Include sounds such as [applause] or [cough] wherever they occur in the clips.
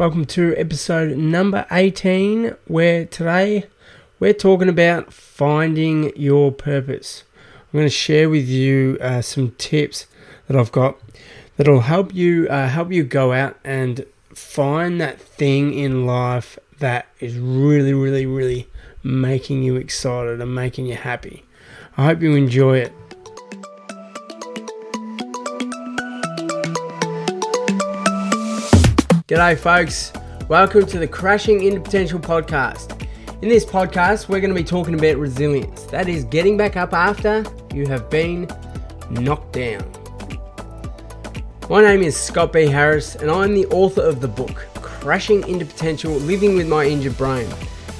Welcome to episode number 18, where today we're talking about finding your purpose. I'm going to share with you uh, some tips that I've got that'll help you uh, help you go out and find that thing in life that is really, really, really making you excited and making you happy. I hope you enjoy it. G'day, folks. Welcome to the Crashing into Potential podcast. In this podcast, we're going to be talking about resilience. That is getting back up after you have been knocked down. My name is Scott B. Harris, and I'm the author of the book Crashing into Potential Living with My Injured Brain.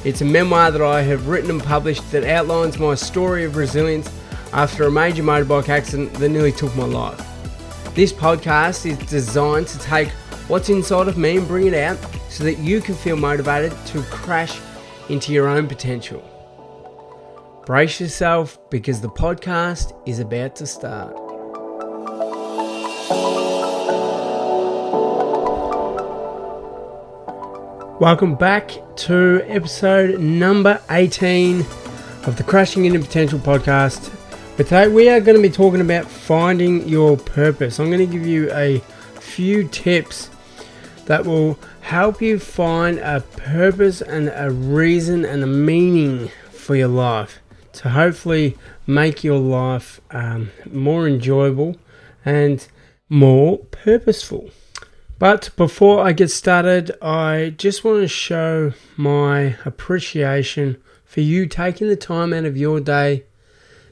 It's a memoir that I have written and published that outlines my story of resilience after a major motorbike accident that nearly took my life. This podcast is designed to take what's inside of me and bring it out so that you can feel motivated to crash into your own potential. Brace yourself because the podcast is about to start. Welcome back to episode number 18 of the Crashing into Potential podcast. But today we are going to be talking about finding your purpose. I'm going to give you a few tips that will help you find a purpose and a reason and a meaning for your life to hopefully make your life um, more enjoyable and more purposeful. But before I get started, I just want to show my appreciation for you taking the time out of your day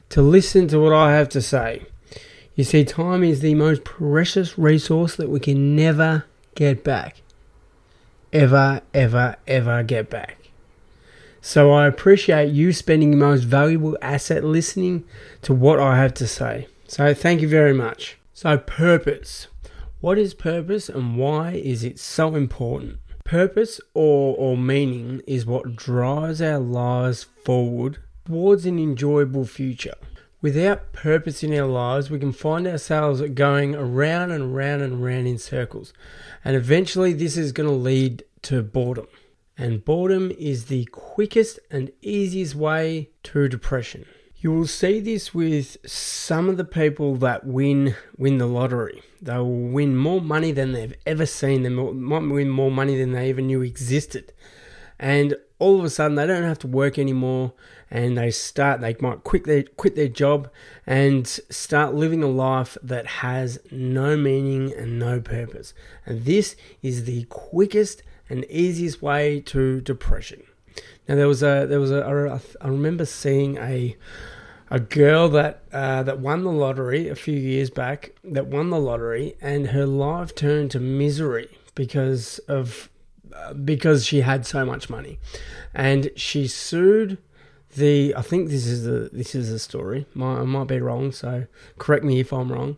to listen to what I have to say. You see, time is the most precious resource that we can never get back. Ever, ever, ever get back. So I appreciate you spending your most valuable asset listening to what I have to say. So thank you very much. So, purpose. What is purpose and why is it so important? Purpose or, or meaning is what drives our lives forward towards an enjoyable future. Without purpose in our lives, we can find ourselves going around and around and around in circles. And eventually, this is going to lead to boredom. And boredom is the quickest and easiest way to depression. You will see this with some of the people that win win the lottery. They will win more money than they've ever seen. They might win more money than they even knew existed. And all of a sudden, they don't have to work anymore and they start they might quit their quit their job and start living a life that has no meaning and no purpose. And this is the quickest and easiest way to depression. Now there was a there was a I remember seeing a a girl that uh, that won the lottery a few years back that won the lottery and her life turned to misery because of uh, because she had so much money and she sued the I think this is the this is the story. I might be wrong, so correct me if I'm wrong.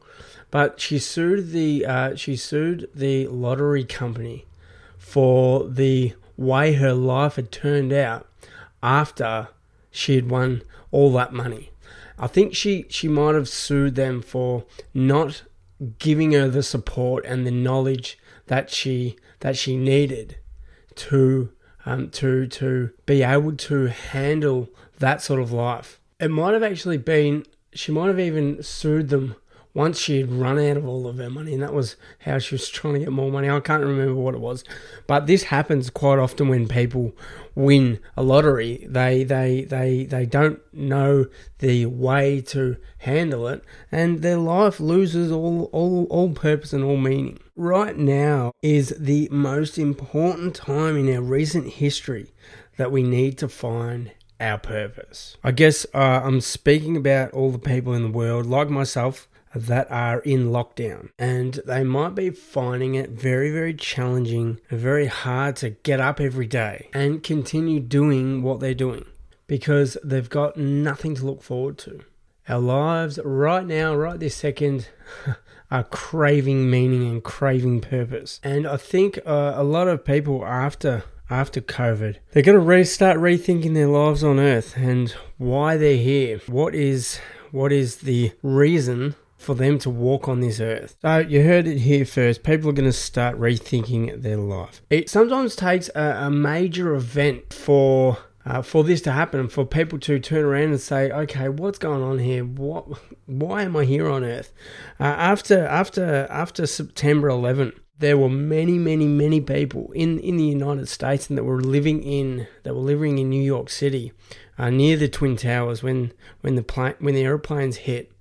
But she sued the uh, she sued the lottery company for the way her life had turned out after she had won all that money. I think she she might have sued them for not giving her the support and the knowledge that she that she needed to um, to to be able to handle that sort of life. It might have actually been she might have even sued them once she had run out of all of her money, and that was how she was trying to get more money. I can't remember what it was, but this happens quite often when people win a lottery. They they they they don't know the way to handle it, and their life loses all all all purpose and all meaning. Right now is the most important time in our recent history that we need to find our purpose. I guess uh, I'm speaking about all the people in the world, like myself, that are in lockdown and they might be finding it very, very challenging very hard to get up every day and continue doing what they're doing because they've got nothing to look forward to. Our lives right now, right this second, [laughs] are craving meaning and craving purpose. And I think uh, a lot of people after after COVID. They're going to restart rethinking their lives on Earth and why they're here. What is what is the reason for them to walk on this earth. So you heard it here first. People are going to start rethinking their life. It sometimes takes a, a major event for uh, for this to happen, for people to turn around and say, "Okay, what's going on here? What? Why am I here on Earth?" Uh, after after after September 11, there were many, many, many people in in the United States and that were living in that were living in New York City, uh, near the Twin Towers when when the plane when the airplanes hit.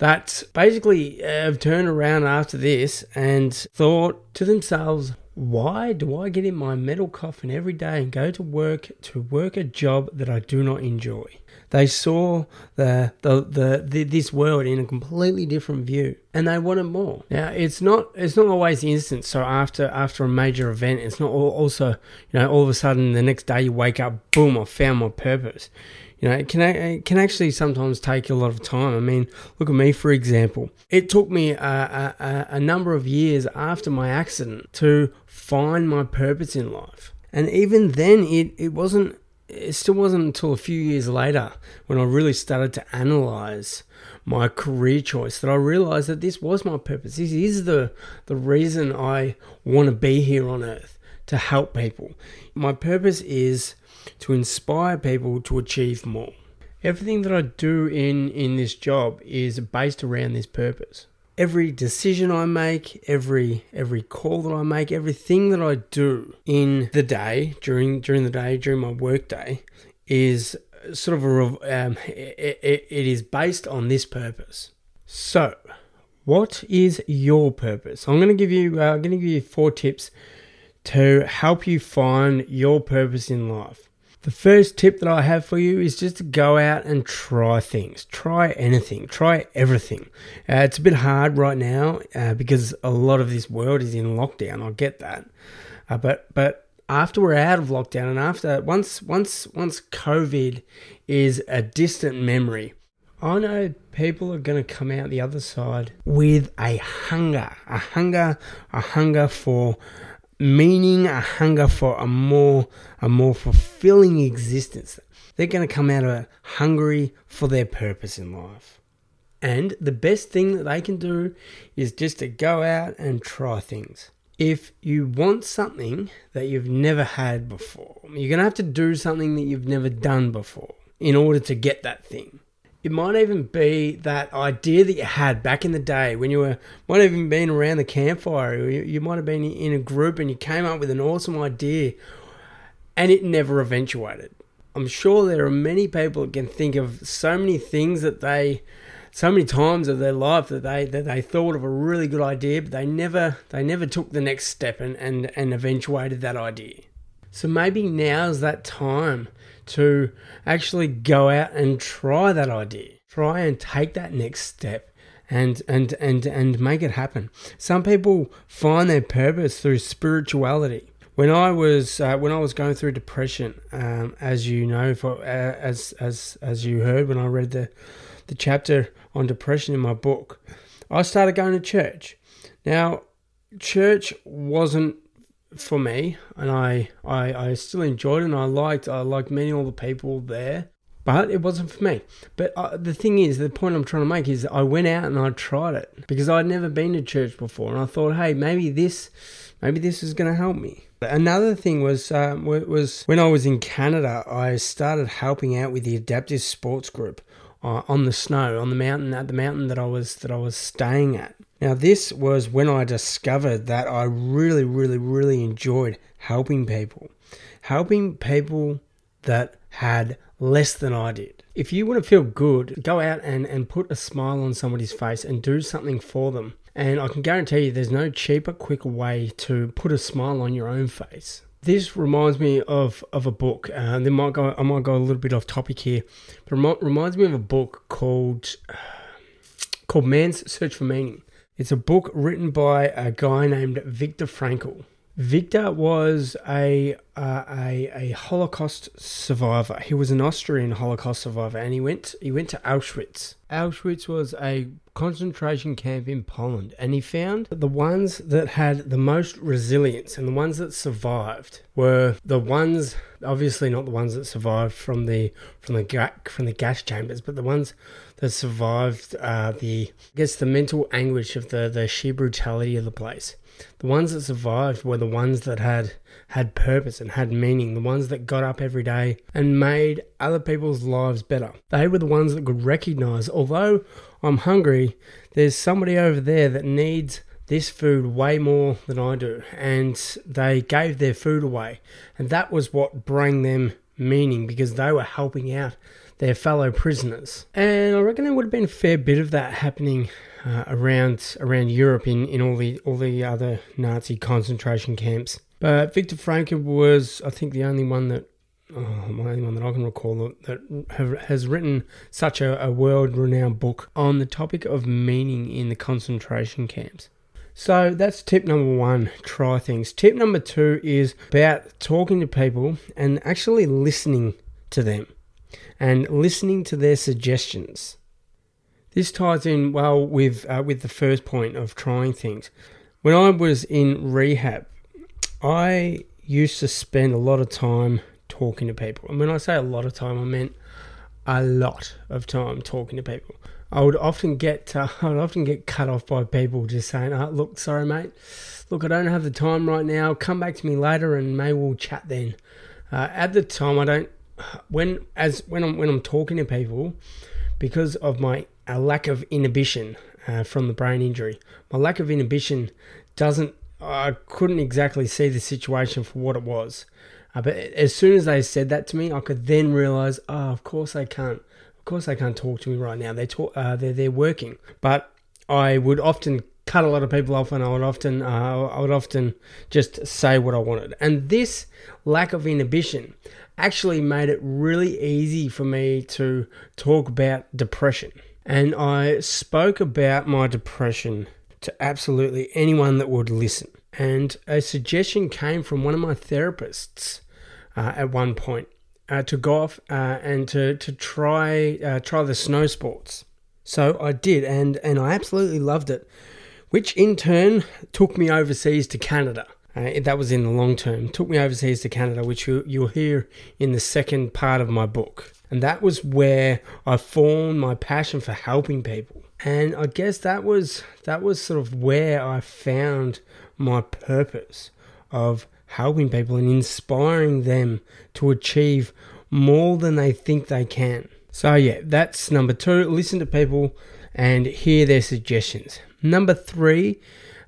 That basically uh, have turned around after this and thought to themselves, why do I get in my metal coffin every day and go to work to work a job that I do not enjoy? They saw the, the, the, the this world in a completely different view, and they wanted more. Now, it's not it's not always the instance. So after after a major event, it's not also you know all of a sudden the next day you wake up, boom, I found my purpose. You know, it can it can actually sometimes take a lot of time. I mean, look at me for example. It took me a, a, a number of years after my accident to find my purpose in life, and even then, it it wasn't. It still wasn't until a few years later when I really started to analyze my career choice that I realized that this was my purpose. This is the the reason I want to be here on earth to help people. My purpose is to inspire people to achieve more. Everything that I do in, in this job is based around this purpose. Every decision I make, every every call that I make, everything that I do in the day during during the day during my work day is sort of a um, it, it, it is based on this purpose. So, what is your purpose? I'm going to give you uh, I'm going to give you four tips to help you find your purpose in life. The first tip that I have for you is just to go out and try things. Try anything. Try everything. Uh, it's a bit hard right now uh, because a lot of this world is in lockdown. I get that, uh, but but after we're out of lockdown and after once once once COVID is a distant memory, I know people are going to come out the other side with a hunger, a hunger, a hunger for meaning, a hunger for a more a more fulfilling existence. They're going to come out of it hungry for their purpose in life. And the best thing that they can do is just to go out and try things. If you want something that you've never had before, you're going to have to do something that you've never done before in order to get that thing. It might even be that idea that you had back in the day when you were, might have even been around the campfire, you, you might have been in a group and you came up with an awesome idea and it never eventuated. I'm sure there are many people that can think of so many things that they, so many times of their life that they that they thought of a really good idea, but they never they never took the next step and and, and eventuated that idea. So maybe now's that time to actually go out and try that idea. Try and take that next step and and and and make it happen. Some people find their purpose through spirituality. When I was uh, when I was going through depression, um, as you know, for uh, as as as you heard when I read the the chapter on depression in my book, I started going to church. Now, church wasn't for me, and I, I I still enjoyed it, and I liked I liked many all the people there, but it wasn't for me. But uh, the thing is, the point I'm trying to make is, I went out and I tried it because I'd never been to church before, and I thought, hey, maybe this, maybe this is going to help me. Another thing was um, was when I was in Canada, I started helping out with the adaptive sports group uh, on the snow on the mountain at the mountain that I was that I was staying at. Now, this was when I discovered that I really, really, really enjoyed helping people, helping people that had less than I did. If you want to feel good, go out and, and put a smile on somebody's face and do something for them. And I can guarantee you there's no cheaper, quicker way to put a smile on your own face. This reminds me of, of a book. Uh, they might go, I might go a little bit off topic here, but it reminds me of a book called, [sighs] called Man's Search for Meaning. It's a book written by a guy named Viktor Frankl. Viktor was a, uh, a a Holocaust survivor. He was an Austrian Holocaust survivor, and he went he went to Auschwitz. Auschwitz was a concentration camp in Poland, and he found that the ones that had the most resilience and the ones that survived were the ones, obviously not the ones that survived from the from the from the gas chambers, but the ones that survived uh, the I guess the mental anguish of the the sheer brutality of the place. The ones that survived were the ones that had had purpose and had meaning, the ones that got up every day and made other people's lives better. They were the ones that could recognize, although I'm hungry, there's somebody over there that needs this food way more than I do. And they gave their food away. And that was what brought them meaning because they were helping out their fellow prisoners. And I reckon there would have been a fair bit of that happening uh, around around Europe in, in all the all the other Nazi concentration camps. But Viktor Frankl was, I think, the only one that oh, only one that I can recall that have, has written such a, a world renowned book on the topic of meaning in the concentration camps. So that's tip number one try things. Tip number two is about talking to people and actually listening to them and listening to their suggestions. This ties in well with uh, with the first point of trying things. When I was in rehab, I used to spend a lot of time talking to people. And when I say a lot of time, I meant a lot of time talking to people. I would often get uh, [laughs] I would often get cut off by people just saying, oh, "Look, sorry, mate. Look, I don't have the time right now. Come back to me later, and maybe we'll chat then." Uh, at the time, I don't when as when I'm when I'm talking to people because of my lack of inhibition uh, from the brain injury. My lack of inhibition doesn't. I couldn't exactly see the situation for what it was. Uh, but as soon as they said that to me, I could then realize, oh, of course they can't. Of course they can't talk to me right now. They talk. Uh, they're they're working. But I would often cut a lot of people off, and I would often uh, I would often just say what I wanted. And this lack of inhibition actually made it really easy for me to talk about depression. And I spoke about my depression to absolutely anyone that would listen. And a suggestion came from one of my therapists uh, at one point uh, to go off uh, and to, to try uh, try the snow sports. So I did, and, and I absolutely loved it, which in turn took me overseas to Canada. Uh, that was in the long term. Took me overseas to Canada, which you, you'll hear in the second part of my book. And that was where I formed my passion for helping people. And I guess that was that was sort of where I found my purpose of helping people and inspiring them to achieve more than they think they can. So yeah, that's number 2, listen to people and hear their suggestions. Number 3,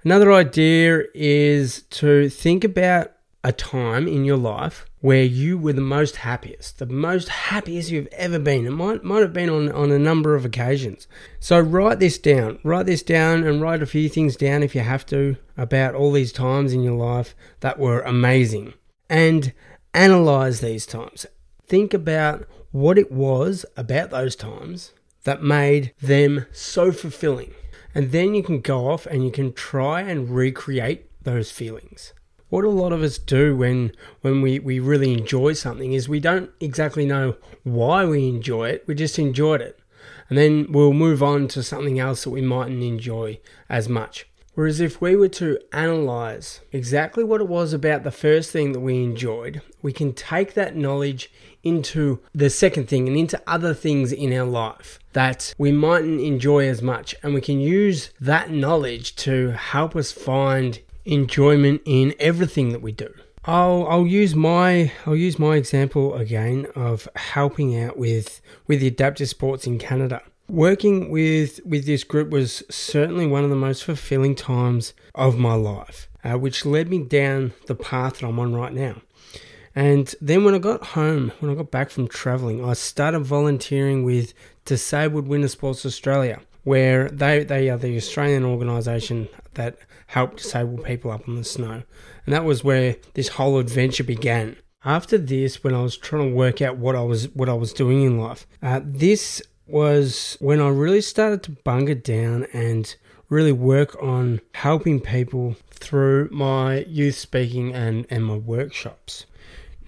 another idea is to think about a time in your life where you were the most happiest, the most happiest you've ever been. It might, might have been on, on a number of occasions. So write this down. Write this down and write a few things down if you have to about all these times in your life that were amazing. And analyze these times. Think about what it was about those times that made them so fulfilling. And then you can go off and you can try and recreate those feelings what a lot of us do when when we, we really enjoy something is we don't exactly know why we enjoy it, we just enjoyed it. And then we'll move on to something else that we mightn't enjoy as much. Whereas if we were to analyze exactly what it was about the first thing that we enjoyed, we can take that knowledge into the second thing and into other things in our life that we mightn't enjoy as much. And we can use that knowledge to help us find enjoyment in everything that we do. I'll I'll use my I'll use my example again of helping out with with the adaptive sports in Canada. Working with with this group was certainly one of the most fulfilling times of my life, uh, which led me down the path that I'm on right now. And then when I got home, when I got back from traveling, I started volunteering with Disabled Winter Sports Australia, where they, they are the Australian organisation that help disabled people up on the snow. And that was where this whole adventure began. After this, when I was trying to work out what I was what I was doing in life, uh, this was when I really started to bunker down and really work on helping people through my youth speaking and, and my workshops.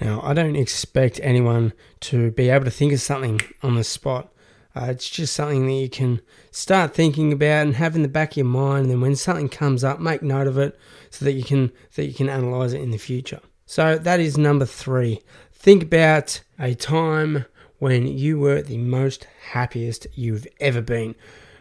Now, I don't expect anyone to be able to think of something on the spot. Uh, it's just something that you can start thinking about and have in the back of your mind. And then when something comes up, make note of it so that you can that you can analyze it in the future. So that is number three. Think about a time when you were the most happiest you've ever been.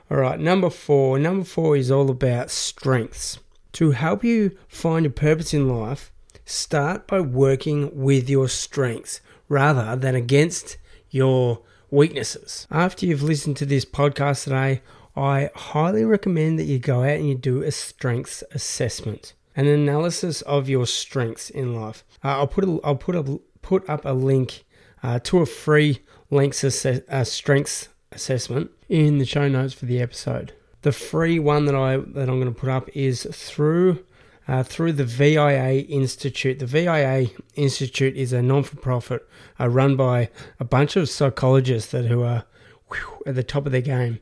All right, number four. Number four is all about strengths. To help you find your purpose in life, start by working with your strengths rather than against your weaknesses. After you've listened to this podcast today, I highly recommend that you go out and you do a strengths assessment, an analysis of your strengths in life. Uh, I'll put a, I'll put a, put up a link uh, to a free links assess, uh, strengths assessment in the show notes for the episode. The free one that I that I'm going to put up is through uh, through the VIA Institute. The VIA Institute is a non-for-profit uh, run by a bunch of psychologists that who are whew, at the top of their game.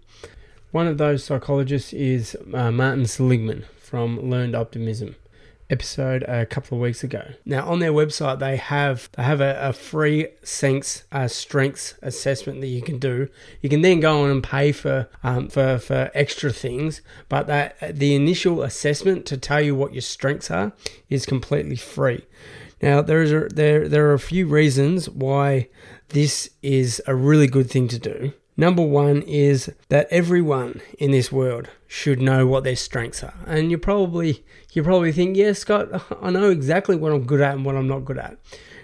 One of those psychologists is uh, Martin Seligman from Learned Optimism episode a couple of weeks ago. Now on their website they have they have a, a free Senks uh, strengths assessment that you can do. You can then go on and pay for um, for for extra things, but that the initial assessment to tell you what your strengths are is completely free. Now there is a, there there are a few reasons why this is a really good thing to do. Number one is that everyone in this world should know what their strengths are. And you probably you probably think, yeah, Scott, I know exactly what I'm good at and what I'm not good at.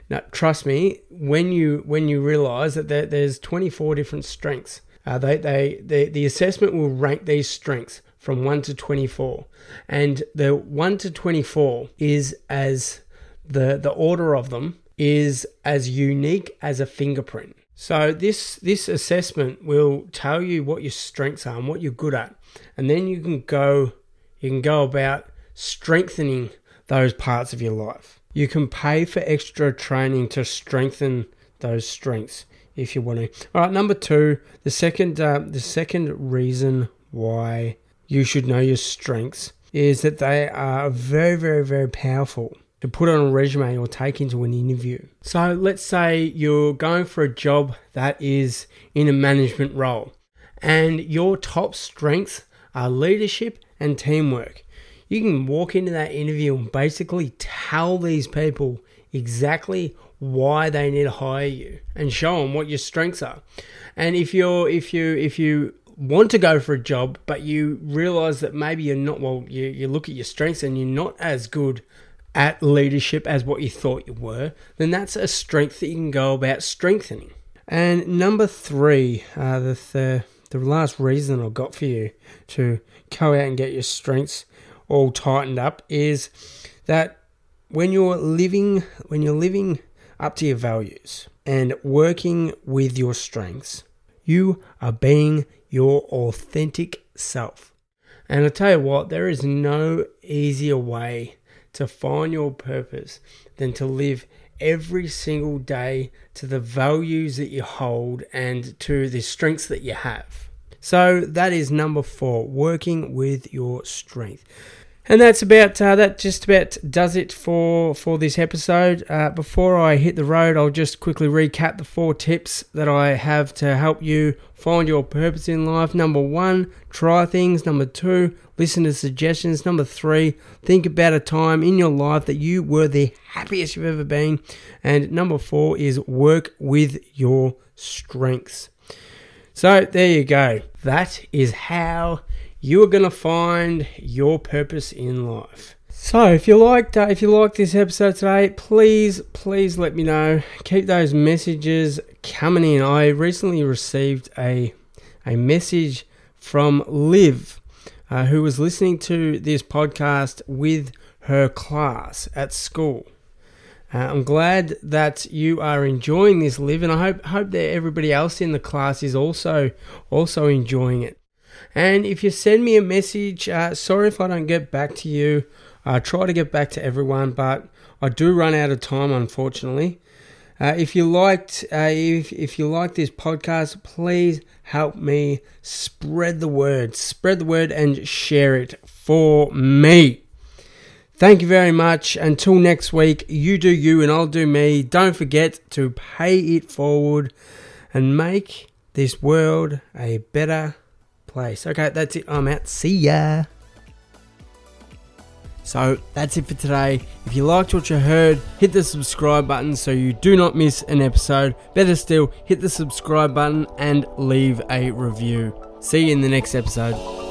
Now, trust me, when you when you realise that there, there's 24 different strengths, uh, they, they, they the assessment will rank these strengths from 1 to 24. And the 1 to 24 is as the the order of them is as unique as a fingerprint. So this this assessment will tell you what your strengths are and what you're good at, and then you can go you can go about strengthening those parts of your life. You can pay for extra training to strengthen those strengths if you want to. All right, number two, the second uh, the second reason why you should know your strengths is that they are very very very powerful to put on a resume or take into an interview. So let's say you're going for a job that is in a management role and your top strengths are leadership and teamwork. You can walk into that interview and basically tell these people exactly why they need to hire you and show them what your strengths are. And if you're if you if you want to go for a job but you realize that maybe you're not well you, you look at your strengths and you're not as good at leadership as what you thought you were, then that's a strength that you can go about strengthening. And number three, uh, the, the the last reason I've got for you to go out and get your strengths all tightened up is that when you're living when you're living up to your values and working with your strengths, you are being your authentic self. And I tell you what, there is no easier way to find your purpose than to live every single day to the values that you hold and to the strengths that you have. So that is number four, working with your strength. And that's about uh, that. Just about does it for for this episode. Uh, before I hit the road, I'll just quickly recap the four tips that I have to help you find your purpose in life. Number one, try things. Number two, listen to suggestions. Number three, think about a time in your life that you were the happiest you've ever been. And number four is work with your strengths. So there you go. That is how you are going to find your purpose in life. So, if you liked uh, if you liked this episode today, please please let me know. Keep those messages coming in. I recently received a a message from Liv, uh, who was listening to this podcast with her class at school. Uh, I'm glad that you are enjoying this, Liv, and I hope hope that everybody else in the class is also also enjoying it. And if you send me a message, uh, sorry if I don't get back to you. I try to get back to everyone, but I do run out of time, unfortunately. Uh, if you liked, uh, if if you like this podcast, please help me spread the word, spread the word, and share it for me. Thank you very much. Until next week, you do you and I'll do me. Don't forget to pay it forward and make this world a better place. Okay, that's it. I'm out. See ya. So that's it for today. If you liked what you heard, hit the subscribe button so you do not miss an episode. Better still, hit the subscribe button and leave a review. See you in the next episode.